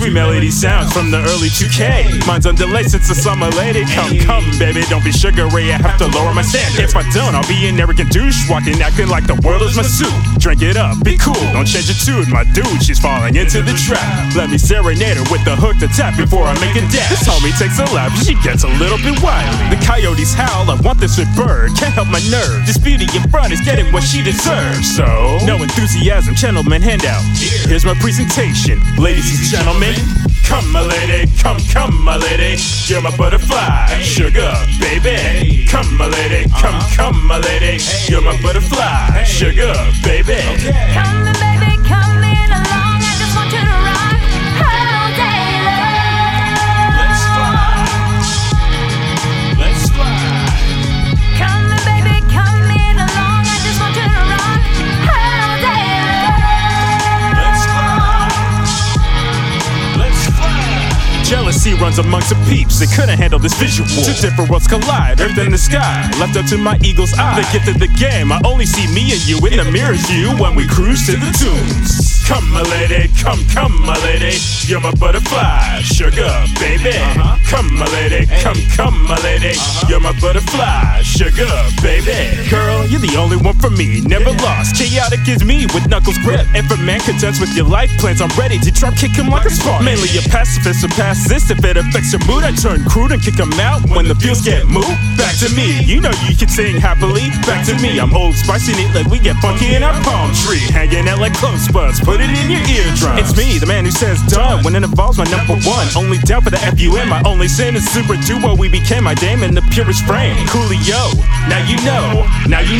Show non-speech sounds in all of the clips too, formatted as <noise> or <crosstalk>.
Sweet melody sounds from the early 2K. Mine's on delay since the summer lady. Come, come, baby, don't be sugary. I have to lower my standard. If I don't, I'll be an arrogant douche, walking, acting like the world is my suit. Drink it up, be cool, don't change your tune. My dude, she's falling into the trap. Let me serenade her with the hook to tap before I make a dash. This homie takes a lap, she gets a little bit wild. The coyotes howl, I want this with bird. Can't help my nerve. This beauty in front is getting what she deserves. So, no enthusiasm, gentlemen, handout. Here's my presentation, ladies and gentlemen. Come, my lady, come, come, my lady. You're my butterfly, sugar, baby. Come, my lady, come, uh-huh. come, my lady. You're my butterfly, sugar, baby. Come Jealousy runs amongst the peeps. They couldn't handle this visual. Two different worlds collide. Earth and the sky. Left up to my eagle's eye. The gift of the game. I only see me and you in the mirror's view when we cruise to the tunes. Come, my lady. Come, come, my lady. You're my butterfly. Sugar, baby. Come, my lady. Come, come, my lady. You're my butterfly. Sugar, baby. You're the only one for me. Never lost. Chaotic is me with knuckles grip. If a man contents with your life plans, I'm ready to drop kick him like a spark. Mainly a pacifist, so past this. If it affects your mood, I turn crude and kick him out when the feels get moved. Back to me. You know you can sing happily. Back to me. I'm old, spicy, neat, like we get funky in our palm tree. Hanging out like close buds. Put it in your eardrum. It's me, the man who says done when it involves my number one. Only down for the FUN. My only sin is super duo. We became my dame in the purest frame. Coolio. Now you know. Now you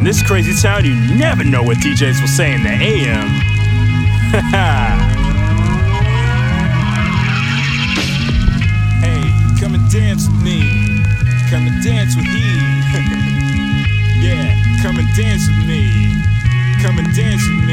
in this crazy town, you never know what DJs will say in the AM. <laughs> hey, come and dance with me. Come and dance with he. <laughs> yeah, come and dance with me. Come and dance with